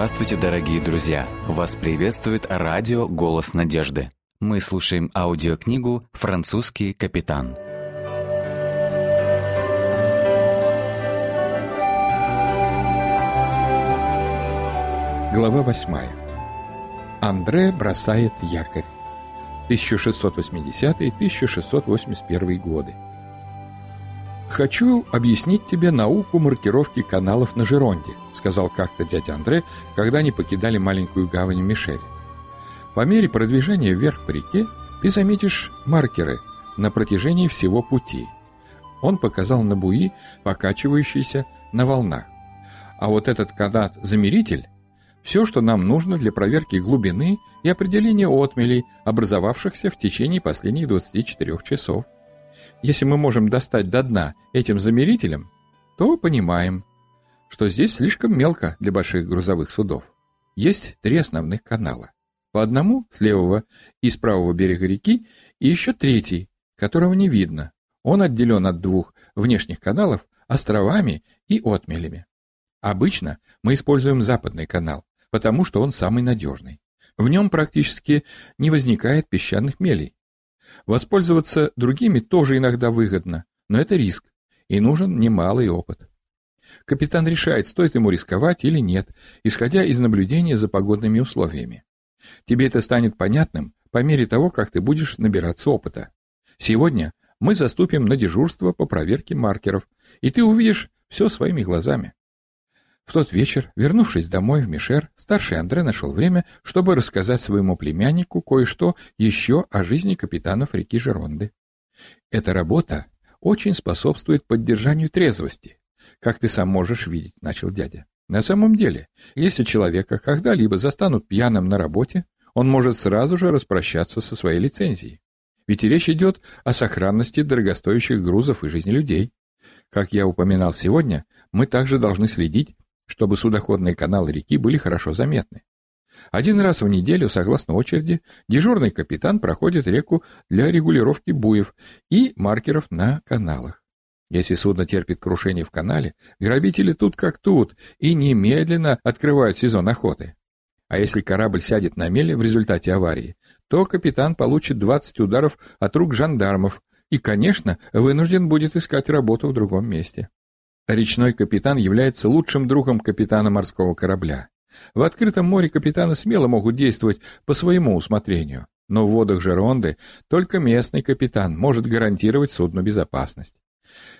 Здравствуйте, дорогие друзья! Вас приветствует радио «Голос надежды». Мы слушаем аудиокнигу «Французский капитан». Глава 8. Андре бросает якорь. 1680-1681 годы. «Хочу объяснить тебе науку маркировки каналов на Жеронде», сказал как-то дядя Андре, когда они покидали маленькую гавань Мишель. «По мере продвижения вверх по реке ты заметишь маркеры на протяжении всего пути». Он показал на буи, покачивающиеся на волнах. А вот этот канат-замеритель – все, что нам нужно для проверки глубины и определения отмелей, образовавшихся в течение последних 24 часов. Если мы можем достать до дна этим замерителем, то понимаем, что здесь слишком мелко для больших грузовых судов. Есть три основных канала. По одному с левого и с правого берега реки и еще третий, которого не видно. Он отделен от двух внешних каналов островами и отмелями. Обычно мы используем западный канал, потому что он самый надежный. В нем практически не возникает песчаных мелей, Воспользоваться другими тоже иногда выгодно, но это риск, и нужен немалый опыт. Капитан решает, стоит ему рисковать или нет, исходя из наблюдения за погодными условиями. Тебе это станет понятным по мере того, как ты будешь набираться опыта. Сегодня мы заступим на дежурство по проверке маркеров, и ты увидишь все своими глазами. В тот вечер, вернувшись домой в Мишер, старший Андре нашел время, чтобы рассказать своему племяннику кое-что еще о жизни капитанов реки Жеронды. Эта работа очень способствует поддержанию трезвости, как ты сам можешь видеть, начал дядя. На самом деле, если человека когда-либо застанут пьяным на работе, он может сразу же распрощаться со своей лицензией. Ведь речь идет о сохранности дорогостоящих грузов и жизни людей. Как я упоминал сегодня, мы также должны следить чтобы судоходные каналы реки были хорошо заметны. Один раз в неделю, согласно очереди, дежурный капитан проходит реку для регулировки буев и маркеров на каналах. Если судно терпит крушение в канале, грабители тут как тут и немедленно открывают сезон охоты. А если корабль сядет на мели в результате аварии, то капитан получит 20 ударов от рук жандармов и, конечно, вынужден будет искать работу в другом месте. Речной капитан является лучшим другом капитана морского корабля. В открытом море капитаны смело могут действовать по своему усмотрению, но в водах Жеронды только местный капитан может гарантировать судну безопасность.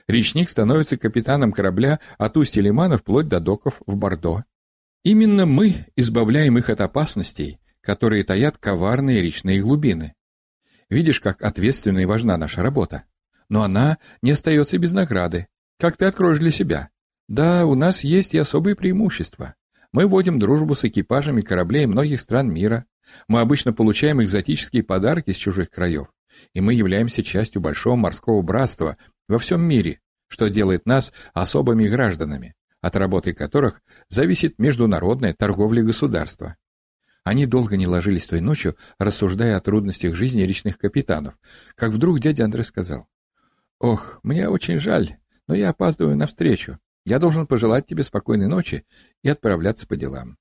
Речник становится капитаном корабля от устья лимана вплоть до доков в Бордо. Именно мы избавляем их от опасностей, которые таят коварные речные глубины. Видишь, как ответственна и важна наша работа. Но она не остается без награды. Как ты откроешь для себя? Да, у нас есть и особые преимущества. Мы вводим дружбу с экипажами кораблей многих стран мира. Мы обычно получаем экзотические подарки с чужих краев. И мы являемся частью большого морского братства во всем мире, что делает нас особыми гражданами, от работы которых зависит международная торговля государства. Они долго не ложились той ночью, рассуждая о трудностях жизни речных капитанов, как вдруг дядя Андрей сказал, «Ох, мне очень жаль, но я опаздываю на встречу. Я должен пожелать тебе спокойной ночи и отправляться по делам.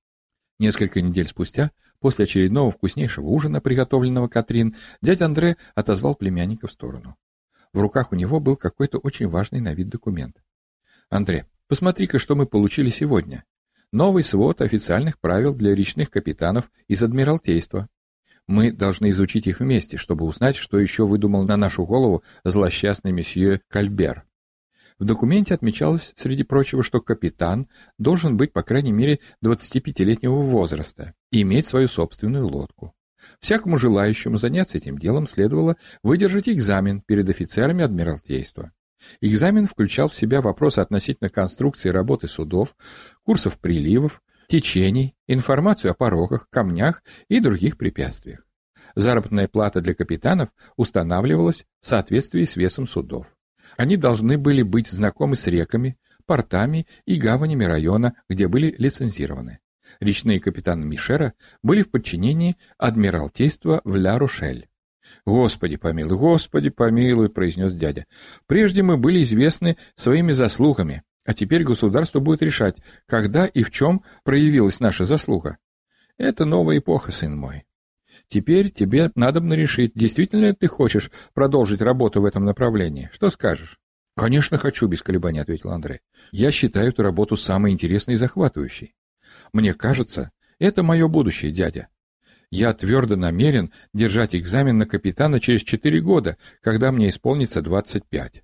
Несколько недель спустя, после очередного вкуснейшего ужина, приготовленного Катрин, дядя Андре отозвал племянника в сторону. В руках у него был какой-то очень важный на вид документ. «Андре, посмотри-ка, что мы получили сегодня. Новый свод официальных правил для речных капитанов из Адмиралтейства. Мы должны изучить их вместе, чтобы узнать, что еще выдумал на нашу голову злосчастный месье Кальбер. В документе отмечалось, среди прочего, что капитан должен быть, по крайней мере, 25-летнего возраста и иметь свою собственную лодку. Всякому желающему заняться этим делом следовало выдержать экзамен перед офицерами Адмиралтейства. Экзамен включал в себя вопросы относительно конструкции работы судов, курсов приливов, течений, информацию о порогах, камнях и других препятствиях. Заработная плата для капитанов устанавливалась в соответствии с весом судов. Они должны были быть знакомы с реками, портами и гаванями района, где были лицензированы. Речные капитаны Мишера были в подчинении Адмиралтейства в Ля-Рушель. «Господи помилуй, Господи помилуй», — произнес дядя. «Прежде мы были известны своими заслугами, А теперь государство будет решать, когда и в чем проявилась наша заслуга. Это новая эпоха, сын мой. Теперь тебе надо решить, действительно ли ты хочешь продолжить работу в этом направлении. Что скажешь? «Конечно хочу», — без колебаний ответил Андрей. «Я считаю эту работу самой интересной и захватывающей. Мне кажется, это мое будущее, дядя. Я твердо намерен держать экзамен на капитана через четыре года, когда мне исполнится двадцать пять.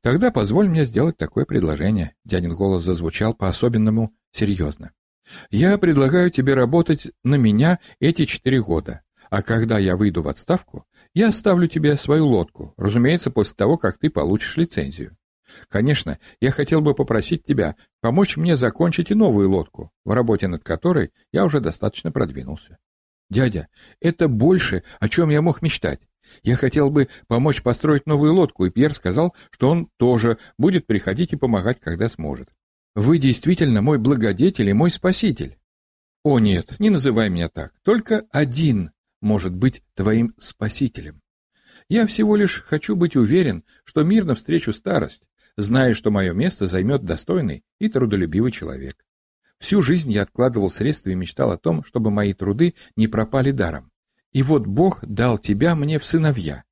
Тогда позволь мне сделать такое предложение. Дядин голос зазвучал по-особенному серьезно. Я предлагаю тебе работать на меня эти четыре года, а когда я выйду в отставку, я оставлю тебе свою лодку, разумеется, после того, как ты получишь лицензию. Конечно, я хотел бы попросить тебя помочь мне закончить и новую лодку, в работе над которой я уже достаточно продвинулся. Дядя, это больше, о чем я мог мечтать. Я хотел бы помочь построить новую лодку, и Пьер сказал, что он тоже будет приходить и помогать, когда сможет. Вы действительно мой благодетель и мой спаситель. О нет, не называй меня так. Только один может быть твоим спасителем. Я всего лишь хочу быть уверен, что мирно встречу старость, зная, что мое место займет достойный и трудолюбивый человек. Всю жизнь я откладывал средства и мечтал о том, чтобы мои труды не пропали даром. И вот Бог дал тебя мне в сыновья.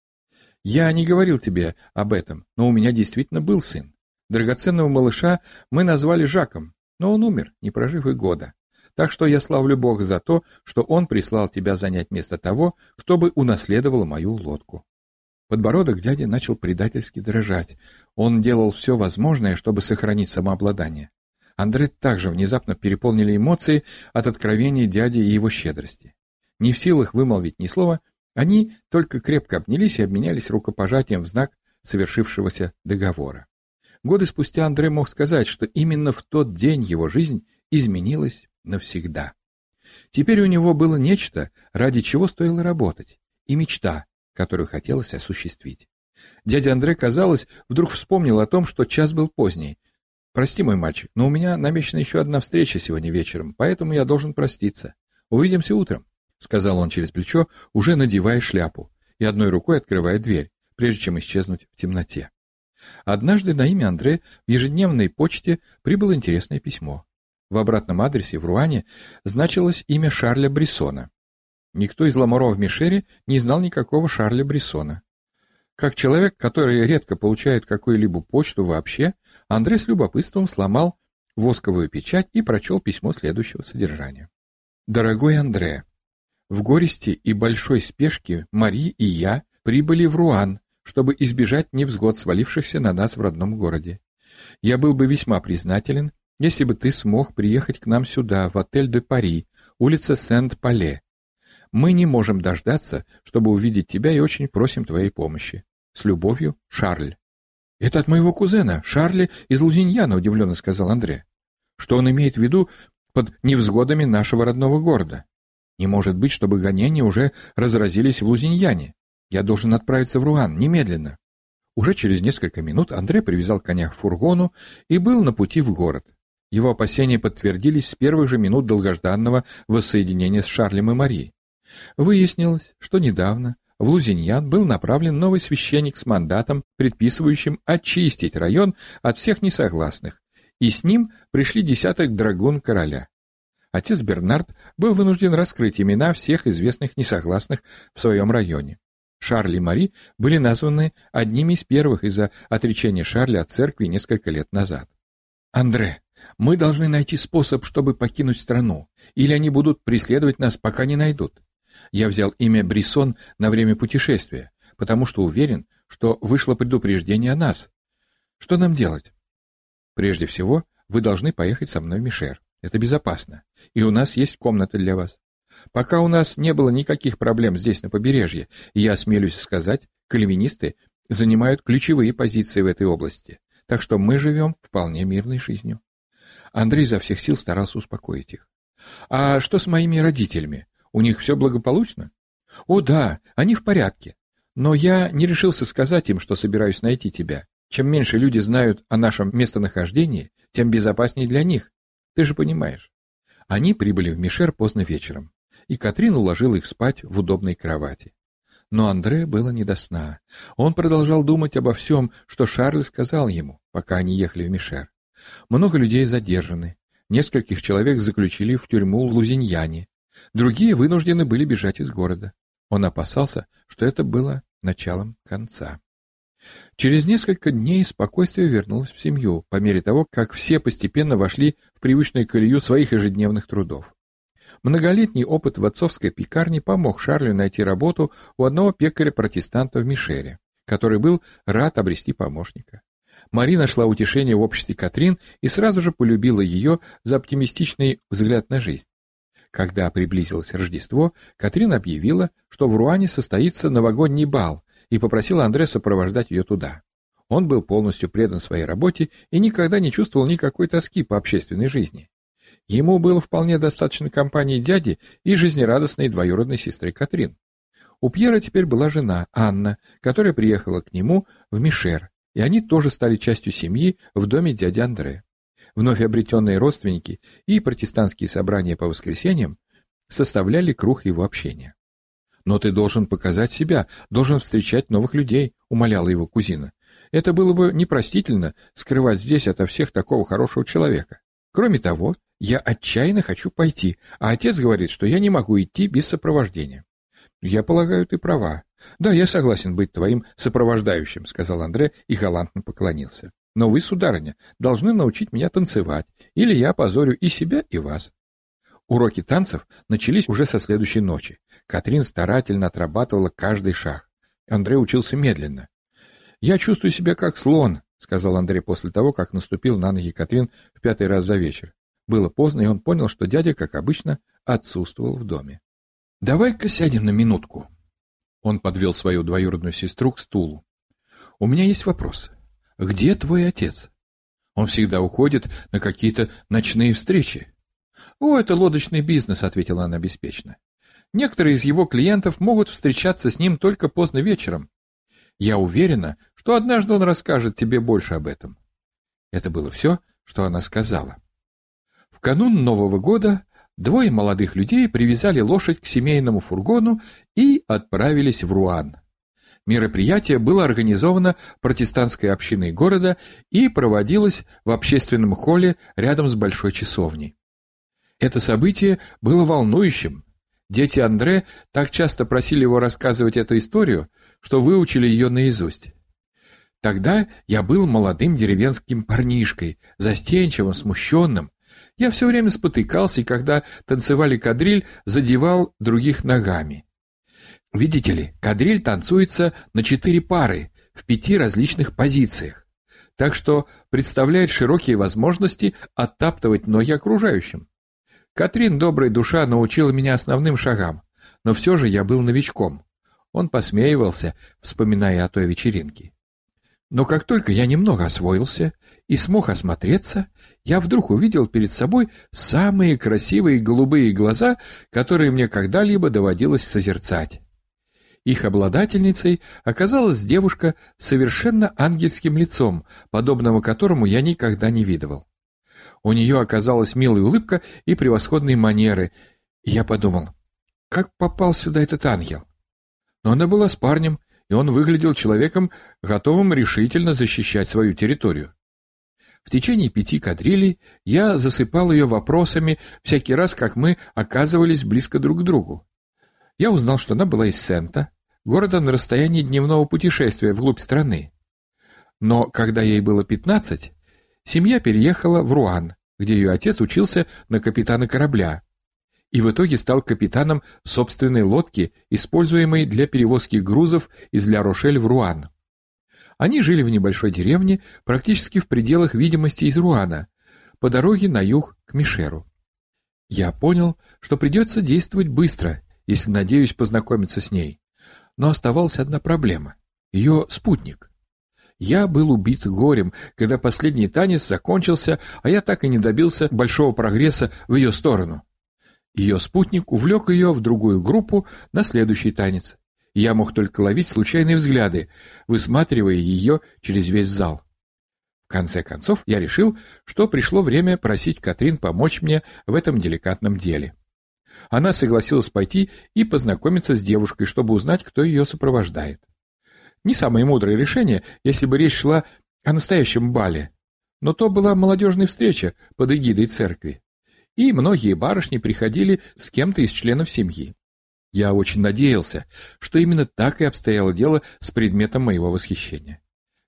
Я не говорил тебе об этом, но у меня действительно был сын. Драгоценного малыша мы назвали Жаком, но он умер, не прожив и года. Так что я славлю Бога за то, что он прислал тебя занять место того, кто бы унаследовал мою лодку. Подбородок дяди начал предательски дрожать. Он делал все возможное, чтобы сохранить самообладание. Андре также внезапно переполнили эмоции от откровения дяди и его щедрости. Не в силах вымолвить ни слова, они только крепко обнялись и обменялись рукопожатием в знак совершившегося договора. Годы спустя Андре мог сказать, что именно в тот день его жизнь изменилась навсегда. Теперь у него было нечто, ради чего стоило работать, и мечта, которую хотелось осуществить. Дядя Андре, казалось, вдруг вспомнил о том, что час был поздний. «Прости, мой мальчик, но у меня намечена еще одна встреча сегодня вечером, поэтому я должен проститься. Увидимся утром», — сказал он через плечо, уже надевая шляпу и одной рукой открывая дверь, прежде чем исчезнуть в темноте. Однажды на имя Андре в ежедневной почте прибыло интересное письмо. В обратном адресе в Руане значилось имя Шарля Брессона. Никто из ламоров в Мишере не знал никакого Шарля Брессона. Как человек, который редко получает какую-либо почту вообще, Андре с любопытством сломал восковую печать и прочел письмо следующего содержания. «Дорогой Андре, в горести и большой спешке Мари и я прибыли в Руан, чтобы избежать невзгод, свалившихся на нас в родном городе. Я был бы весьма признателен, если бы ты смог приехать к нам сюда, в отель де Пари, улица Сент-Пале, мы не можем дождаться, чтобы увидеть тебя и очень просим твоей помощи. С любовью, Шарль. Это от моего кузена, Шарля из Лузиньяна, удивленно сказал Андре. Что он имеет в виду под невзгодами нашего родного города? Не может быть, чтобы гонения уже разразились в Лузиньяне. Я должен отправиться в Руан немедленно. Уже через несколько минут Андре привязал коня к фургону и был на пути в город. Его опасения подтвердились с первых же минут долгожданного воссоединения с Шарлем и Марией. Выяснилось, что недавно в Лузиньян был направлен новый священник с мандатом, предписывающим очистить район от всех несогласных, и с ним пришли десяток драгун короля. Отец Бернард был вынужден раскрыть имена всех известных несогласных в своем районе. Шарль и Мари были названы одними из первых из-за отречения Шарля от церкви несколько лет назад. «Андре, мы должны найти способ, чтобы покинуть страну, или они будут преследовать нас, пока не найдут. Я взял имя Брисон на время путешествия, потому что уверен, что вышло предупреждение о нас. Что нам делать? Прежде всего, вы должны поехать со мной Мишер. Это безопасно. И у нас есть комната для вас. Пока у нас не было никаких проблем здесь, на побережье, я осмелюсь сказать, кальвинисты занимают ключевые позиции в этой области, так что мы живем вполне мирной жизнью. Андрей изо всех сил старался успокоить их. «А что с моими родителями? У них все благополучно? О, да, они в порядке. Но я не решился сказать им, что собираюсь найти тебя. Чем меньше люди знают о нашем местонахождении, тем безопаснее для них. Ты же понимаешь. Они прибыли в Мишер поздно вечером, и Катрин уложила их спать в удобной кровати. Но Андре было не до сна. Он продолжал думать обо всем, что Шарль сказал ему, пока они ехали в Мишер. Много людей задержаны. Нескольких человек заключили в тюрьму в Лузиньяне. Другие вынуждены были бежать из города. Он опасался, что это было началом конца. Через несколько дней спокойствие вернулось в семью, по мере того, как все постепенно вошли в привычную колею своих ежедневных трудов. Многолетний опыт в отцовской пекарне помог Шарлю найти работу у одного пекаря-протестанта в Мишере, который был рад обрести помощника. Мари нашла утешение в обществе Катрин и сразу же полюбила ее за оптимистичный взгляд на жизнь. Когда приблизилось Рождество, Катрин объявила, что в Руане состоится новогодний бал, и попросила Андре сопровождать ее туда. Он был полностью предан своей работе и никогда не чувствовал никакой тоски по общественной жизни. Ему было вполне достаточно компании дяди и жизнерадостной двоюродной сестры Катрин. У Пьера теперь была жена, Анна, которая приехала к нему в Мишер, и они тоже стали частью семьи в доме дяди Андре. Вновь обретенные родственники и протестантские собрания по воскресеньям составляли круг его общения. «Но ты должен показать себя, должен встречать новых людей», — умоляла его кузина. «Это было бы непростительно скрывать здесь ото всех такого хорошего человека. Кроме того, я отчаянно хочу пойти, а отец говорит, что я не могу идти без сопровождения». «Я полагаю, ты права. Да, я согласен быть твоим сопровождающим», — сказал Андре и галантно поклонился. «Но вы, сударыня, должны научить меня танцевать, или я опозорю и себя, и вас». Уроки танцев начались уже со следующей ночи. Катрин старательно отрабатывала каждый шаг. Андрей учился медленно. «Я чувствую себя как слон», — сказал Андрей после того, как наступил на ноги Катрин в пятый раз за вечер. Было поздно, и он понял, что дядя, как обычно, отсутствовал в доме. «Давай-ка сядем на минутку». Он подвел свою двоюродную сестру к стулу. «У меня есть вопрос. Где твой отец? Он всегда уходит на какие-то ночные встречи. «О, это лодочный бизнес», — ответила она беспечно. «Некоторые из его клиентов могут встречаться с ним только поздно вечером. Я уверена, что однажды он расскажет тебе больше об этом». Это было все, что она сказала. В канун Нового года двое молодых людей привязали лошадь к семейному фургону и отправились в Руан. Мероприятие было организовано протестантской общиной города и проводилось в общественном холле рядом с большой часовней. Это событие было волнующим. Дети Андре так часто просили его рассказывать эту историю, что выучили ее наизусть. Тогда я был молодым деревенским парнишкой, застенчивым, смущенным. Я все время спотыкался, и когда танцевали кадриль, задевал других ногами. Видите ли, кадриль танцуется на четыре пары, в пяти различных позициях, так что представляет широкие возможности оттаптывать ноги окружающим. Катрин, добрая душа, научила меня основным шагам, но все же я был новичком. Он посмеивался, вспоминая о той вечеринке. Но как только я немного освоился и смог осмотреться, я вдруг увидел перед собой самые красивые голубые глаза, которые мне когда-либо доводилось созерцать. Их обладательницей оказалась девушка с совершенно ангельским лицом, подобного которому я никогда не видывал. У нее оказалась милая улыбка и превосходные манеры. я подумал, как попал сюда этот ангел? Но она была с парнем, и он выглядел человеком, готовым решительно защищать свою территорию. В течение пяти кадрилей я засыпал ее вопросами всякий раз, как мы оказывались близко друг к другу. Я узнал, что она была из Сента, города на расстоянии дневного путешествия вглубь страны. Но когда ей было пятнадцать, Семья переехала в Руан, где ее отец учился на капитана корабля, и в итоге стал капитаном собственной лодки, используемой для перевозки грузов из Ля-Рошель в Руан. Они жили в небольшой деревне, практически в пределах видимости из Руана, по дороге на юг к Мишеру. Я понял, что придется действовать быстро, если надеюсь познакомиться с ней. Но оставалась одна проблема — ее спутник. Я был убит горем, когда последний танец закончился, а я так и не добился большого прогресса в ее сторону. Ее спутник увлек ее в другую группу на следующий танец. Я мог только ловить случайные взгляды, высматривая ее через весь зал. В конце концов, я решил, что пришло время просить Катрин помочь мне в этом деликатном деле. Она согласилась пойти и познакомиться с девушкой, чтобы узнать, кто ее сопровождает. Не самое мудрое решение, если бы речь шла о настоящем бале. но то была молодежная встреча под эгидой церкви, и многие барышни приходили с кем-то из членов семьи. Я очень надеялся, что именно так и обстояло дело с предметом моего восхищения.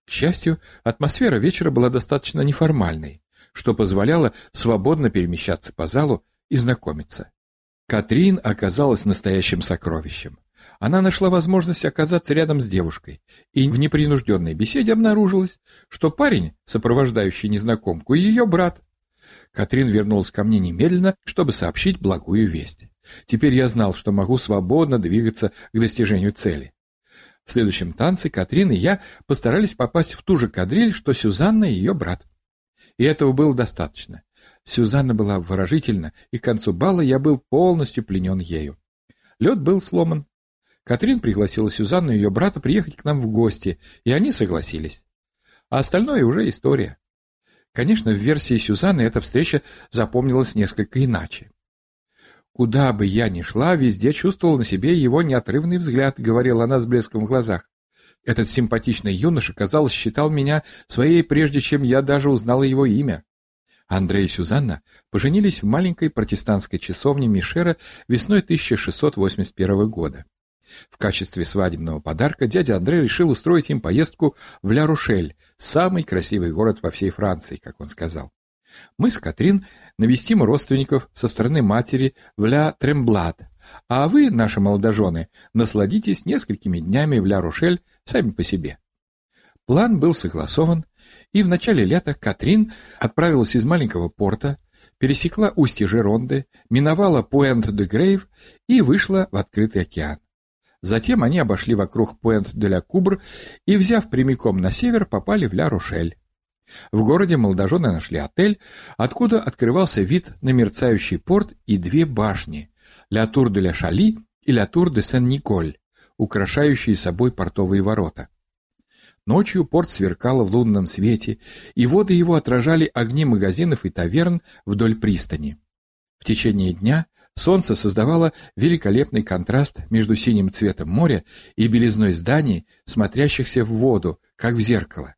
К счастью, атмосфера вечера была достаточно неформальной, что позволяло свободно перемещаться по залу и знакомиться. Катрин оказалась настоящим сокровищем. Она нашла возможность оказаться рядом с девушкой, и в непринужденной беседе обнаружилось, что парень, сопровождающий незнакомку, ее брат. Катрин вернулась ко мне немедленно, чтобы сообщить благую весть. Теперь я знал, что могу свободно двигаться к достижению цели. В следующем танце Катрин и я постарались попасть в ту же кадриль, что Сюзанна и ее брат. И этого было достаточно. Сюзанна была выражительна, и к концу бала я был полностью пленен ею. Лед был сломан. Катрин пригласила Сюзанну и ее брата приехать к нам в гости, и они согласились. А остальное уже история. Конечно, в версии Сюзанны эта встреча запомнилась несколько иначе. «Куда бы я ни шла, везде чувствовала на себе его неотрывный взгляд», — говорила она с блеском в глазах. Этот симпатичный юноша, казалось, считал меня своей, прежде чем я даже узнала его имя. Андрей и Сюзанна поженились в маленькой протестантской часовне Мишера весной 1681 года. В качестве свадебного подарка дядя Андрей решил устроить им поездку в Ля-Рушель, самый красивый город во всей Франции, как он сказал. Мы с Катрин навестим родственников со стороны матери в Ля-Тремблад, а вы, наши молодожены, насладитесь несколькими днями в Ля-Рушель сами по себе. План был согласован, и в начале лета Катрин отправилась из маленького порта, пересекла устье Жеронды, миновала Пуэнт-де-Грейв и вышла в открытый океан. Затем они обошли вокруг Пуэнт-де-ля-Кубр и, взяв прямиком на север, попали в Ля-Рушель. В городе молодожены нашли отель, откуда открывался вид на мерцающий порт и две башни – Ля Тур де ля Шали и Ля Тур де Сен-Николь, украшающие собой портовые ворота. Ночью порт сверкал в лунном свете, и воды его отражали огни магазинов и таверн вдоль пристани. В течение дня солнце создавало великолепный контраст между синим цветом моря и белизной зданий, смотрящихся в воду, как в зеркало.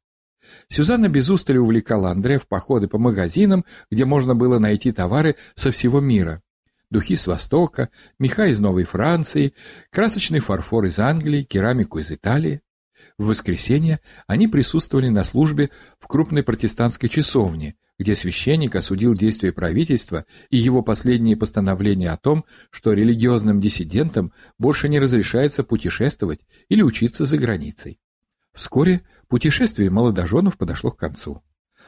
Сюзанна без устали увлекала Андре в походы по магазинам, где можно было найти товары со всего мира. Духи с Востока, меха из Новой Франции, красочный фарфор из Англии, керамику из Италии. В воскресенье они присутствовали на службе в крупной протестантской часовне, где священник осудил действия правительства и его последние постановления о том, что религиозным диссидентам больше не разрешается путешествовать или учиться за границей. Вскоре путешествие молодоженов подошло к концу.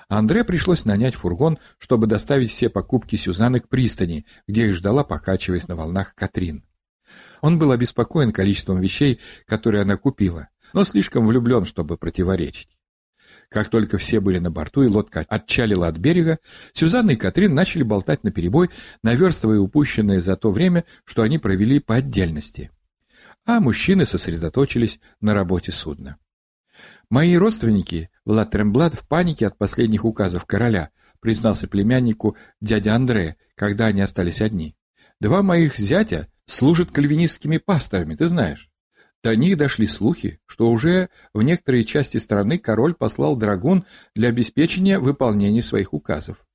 Андре пришлось нанять фургон, чтобы доставить все покупки Сюзанны к пристани, где их ждала, покачиваясь на волнах, Катрин. Он был обеспокоен количеством вещей, которые она купила, но слишком влюблен, чтобы противоречить. Как только все были на борту и лодка отчалила от берега, Сюзанна и Катрин начали болтать наперебой, наверстывая упущенное за то время, что они провели по отдельности. А мужчины сосредоточились на работе судна. Мои родственники, Влад Тремблад, в панике от последних указов короля, признался племяннику дядя Андре, когда они остались одни. Два моих зятя служат кальвинистскими пасторами, ты знаешь. До них дошли слухи, что уже в некоторые части страны король послал драгун для обеспечения выполнения своих указов.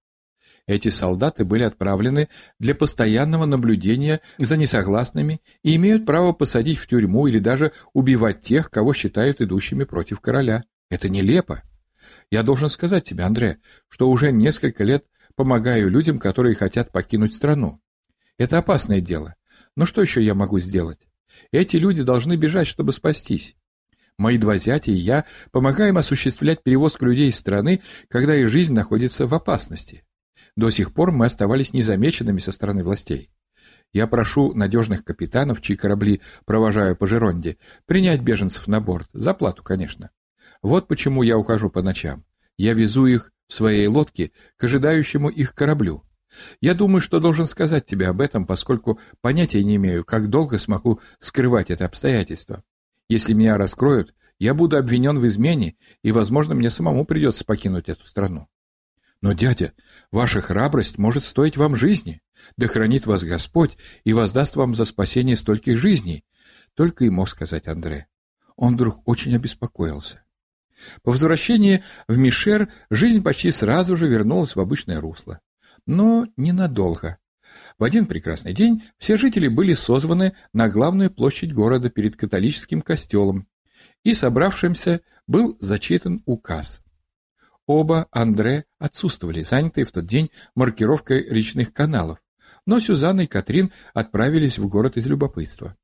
Эти солдаты были отправлены для постоянного наблюдения за несогласными и имеют право посадить в тюрьму или даже убивать тех, кого считают идущими против короля. Это нелепо. Я должен сказать тебе, Андре, что уже несколько лет помогаю людям, которые хотят покинуть страну. Это опасное дело. Но что еще я могу сделать? Эти люди должны бежать, чтобы спастись. Мои два зятя и я помогаем осуществлять перевозку людей из страны, когда их жизнь находится в опасности. До сих пор мы оставались незамеченными со стороны властей. Я прошу надежных капитанов, чьи корабли провожаю по Жеронде, принять беженцев на борт, за плату, конечно. Вот почему я ухожу по ночам. Я везу их в своей лодке к ожидающему их кораблю. Я думаю, что должен сказать тебе об этом, поскольку понятия не имею, как долго смогу скрывать это обстоятельство. Если меня раскроют, я буду обвинен в измене, и, возможно, мне самому придется покинуть эту страну. Но, дядя, ваша храбрость может стоить вам жизни. Да хранит вас Господь и воздаст вам за спасение стольких жизней. Только и мог сказать Андре. Он вдруг очень обеспокоился. По возвращении в Мишер жизнь почти сразу же вернулась в обычное русло. Но ненадолго. В один прекрасный день все жители были созваны на главную площадь города перед католическим костелом, и собравшимся был зачитан указ. Оба Андре отсутствовали, занятые в тот день маркировкой речных каналов, но Сюзанна и Катрин отправились в город из любопытства.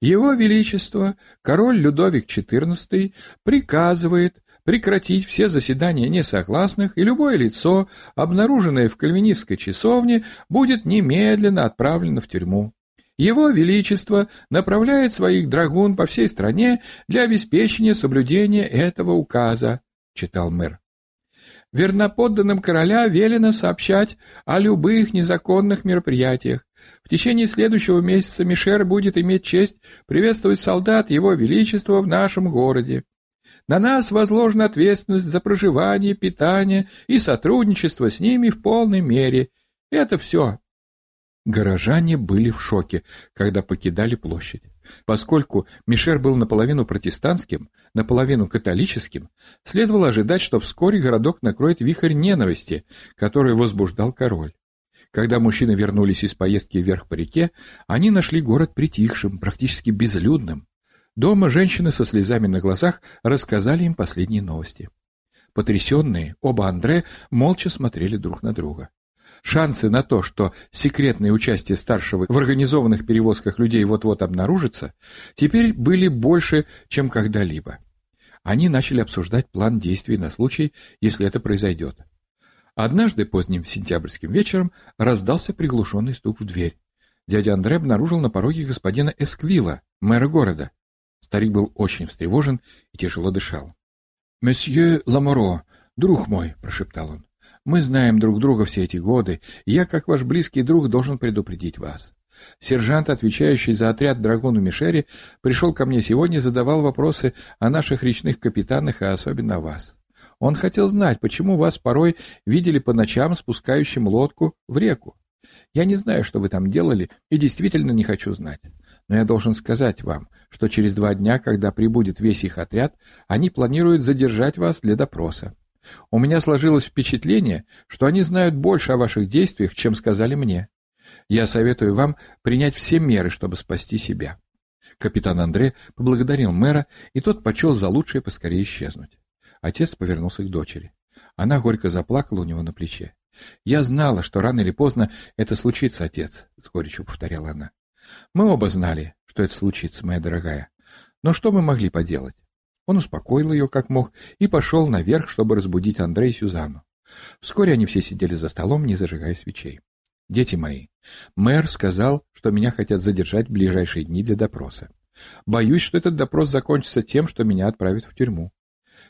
Его Величество, король Людовик XIV, приказывает прекратить все заседания несогласных, и любое лицо, обнаруженное в кальвинистской часовне, будет немедленно отправлено в тюрьму. Его Величество направляет своих драгун по всей стране для обеспечения соблюдения этого указа, читал мэр. Верноподданным короля велено сообщать о любых незаконных мероприятиях. В течение следующего месяца Мишер будет иметь честь приветствовать солдат Его Величества в нашем городе. На нас возложена ответственность за проживание, питание и сотрудничество с ними в полной мере. Это все. Горожане были в шоке, когда покидали площадь. Поскольку Мишер был наполовину протестантским, наполовину католическим, следовало ожидать, что вскоре городок накроет вихрь ненависти, который возбуждал король. Когда мужчины вернулись из поездки вверх по реке, они нашли город притихшим, практически безлюдным. Дома женщины со слезами на глазах рассказали им последние новости. Потрясенные, оба Андре молча смотрели друг на друга. Шансы на то, что секретное участие старшего в организованных перевозках людей вот-вот обнаружится, теперь были больше, чем когда-либо. Они начали обсуждать план действий на случай, если это произойдет. Однажды поздним сентябрьским вечером раздался приглушенный стук в дверь. Дядя Андре обнаружил на пороге господина Эсквила, мэра города. Старик был очень встревожен и тяжело дышал. «Месье Ламоро, друг мой», — прошептал он, мы знаем друг друга все эти годы, и я, как ваш близкий друг, должен предупредить вас. Сержант, отвечающий за отряд Драгону Мишери, пришел ко мне сегодня и задавал вопросы о наших речных капитанах, и особенно о вас. Он хотел знать, почему вас порой видели по ночам спускающим лодку в реку. Я не знаю, что вы там делали, и действительно не хочу знать. Но я должен сказать вам, что через два дня, когда прибудет весь их отряд, они планируют задержать вас для допроса. У меня сложилось впечатление, что они знают больше о ваших действиях, чем сказали мне. Я советую вам принять все меры, чтобы спасти себя». Капитан Андре поблагодарил мэра, и тот почел за лучшее поскорее исчезнуть. Отец повернулся к дочери. Она горько заплакала у него на плече. «Я знала, что рано или поздно это случится, отец», — с горечью повторяла она. «Мы оба знали, что это случится, моя дорогая. Но что мы могли поделать? Он успокоил ее как мог и пошел наверх, чтобы разбудить Андрея и Сюзанну. Вскоре они все сидели за столом, не зажигая свечей. «Дети мои, мэр сказал, что меня хотят задержать в ближайшие дни для допроса. Боюсь, что этот допрос закончится тем, что меня отправят в тюрьму.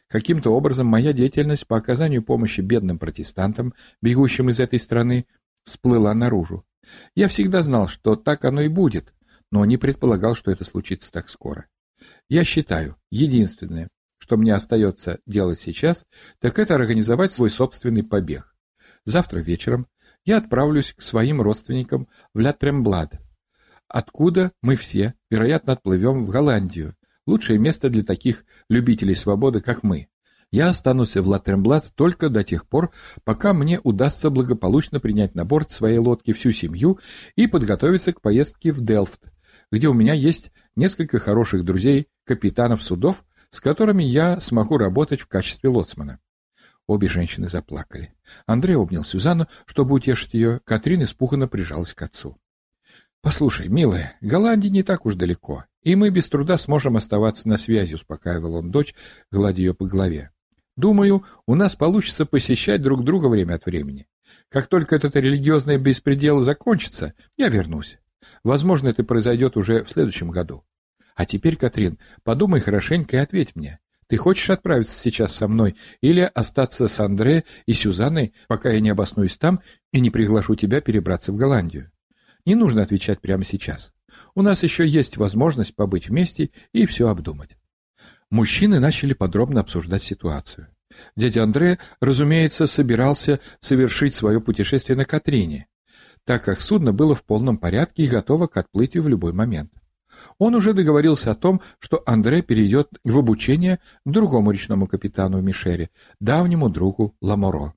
Каким-то образом моя деятельность по оказанию помощи бедным протестантам, бегущим из этой страны, всплыла наружу. Я всегда знал, что так оно и будет, но не предполагал, что это случится так скоро. Я считаю, единственное, что мне остается делать сейчас, так это организовать свой собственный побег. Завтра вечером я отправлюсь к своим родственникам в Ля Тремблад, откуда мы все, вероятно, отплывем в Голландию, лучшее место для таких любителей свободы, как мы. Я останусь в Латремблад только до тех пор, пока мне удастся благополучно принять на борт своей лодки всю семью и подготовиться к поездке в Делфт, где у меня есть несколько хороших друзей, капитанов судов, с которыми я смогу работать в качестве лоцмана. Обе женщины заплакали. Андрей обнял Сюзанну, чтобы утешить ее. Катрин испуганно прижалась к отцу. «Послушай, милая, Голландия не так уж далеко, и мы без труда сможем оставаться на связи», — успокаивал он дочь, гладя ее по голове. «Думаю, у нас получится посещать друг друга время от времени. Как только этот религиозный беспредел закончится, я вернусь. Возможно, это произойдет уже в следующем году. А теперь, Катрин, подумай хорошенько и ответь мне. Ты хочешь отправиться сейчас со мной или остаться с Андре и Сюзанной, пока я не обоснуюсь там и не приглашу тебя перебраться в Голландию? Не нужно отвечать прямо сейчас. У нас еще есть возможность побыть вместе и все обдумать. Мужчины начали подробно обсуждать ситуацию. Дядя Андре, разумеется, собирался совершить свое путешествие на Катрине, так как судно было в полном порядке и готово к отплытию в любой момент. Он уже договорился о том, что Андре перейдет в обучение другому речному капитану Мишере, давнему другу Ламоро.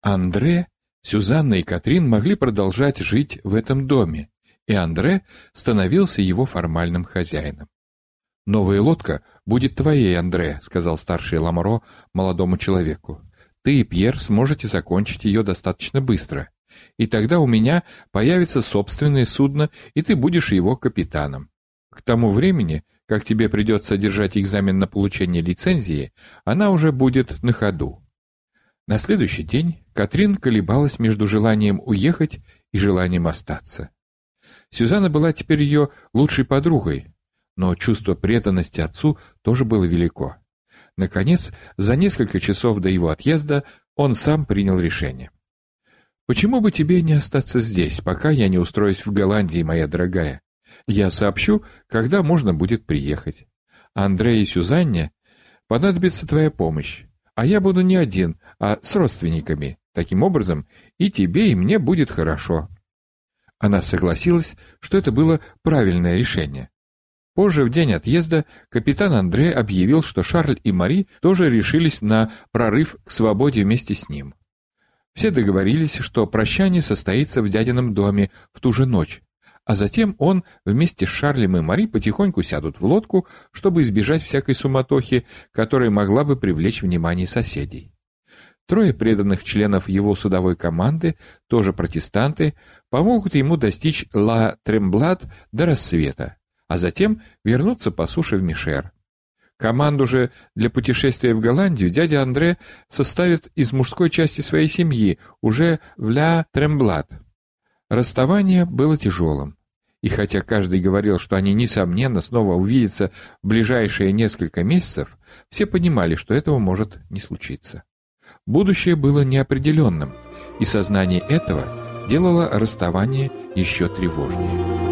Андре, Сюзанна и Катрин могли продолжать жить в этом доме, и Андре становился его формальным хозяином. «Новая лодка будет твоей, Андре», — сказал старший Ламоро молодому человеку. «Ты и Пьер сможете закончить ее достаточно быстро, и тогда у меня появится собственное судно, и ты будешь его капитаном. К тому времени, как тебе придется держать экзамен на получение лицензии, она уже будет на ходу. На следующий день Катрин колебалась между желанием уехать и желанием остаться. Сюзанна была теперь ее лучшей подругой, но чувство преданности отцу тоже было велико. Наконец, за несколько часов до его отъезда он сам принял решение. «Почему бы тебе не остаться здесь, пока я не устроюсь в Голландии, моя дорогая? Я сообщу, когда можно будет приехать. Андре и Сюзанне понадобится твоя помощь. А я буду не один, а с родственниками. Таким образом, и тебе, и мне будет хорошо». Она согласилась, что это было правильное решение. Позже, в день отъезда, капитан Андре объявил, что Шарль и Мари тоже решились на прорыв к свободе вместе с ним. Все договорились, что прощание состоится в дядином доме в ту же ночь, а затем он вместе с Шарлем и Мари потихоньку сядут в лодку, чтобы избежать всякой суматохи, которая могла бы привлечь внимание соседей. Трое преданных членов его судовой команды, тоже протестанты, помогут ему достичь Ла Тремблат до рассвета, а затем вернуться по суше в Мишер. Команду же для путешествия в Голландию дядя Андре составит из мужской части своей семьи уже в Ля Тремблат. Расставание было тяжелым. И хотя каждый говорил, что они, несомненно, снова увидятся в ближайшие несколько месяцев, все понимали, что этого может не случиться. Будущее было неопределенным, и сознание этого делало расставание еще тревожнее.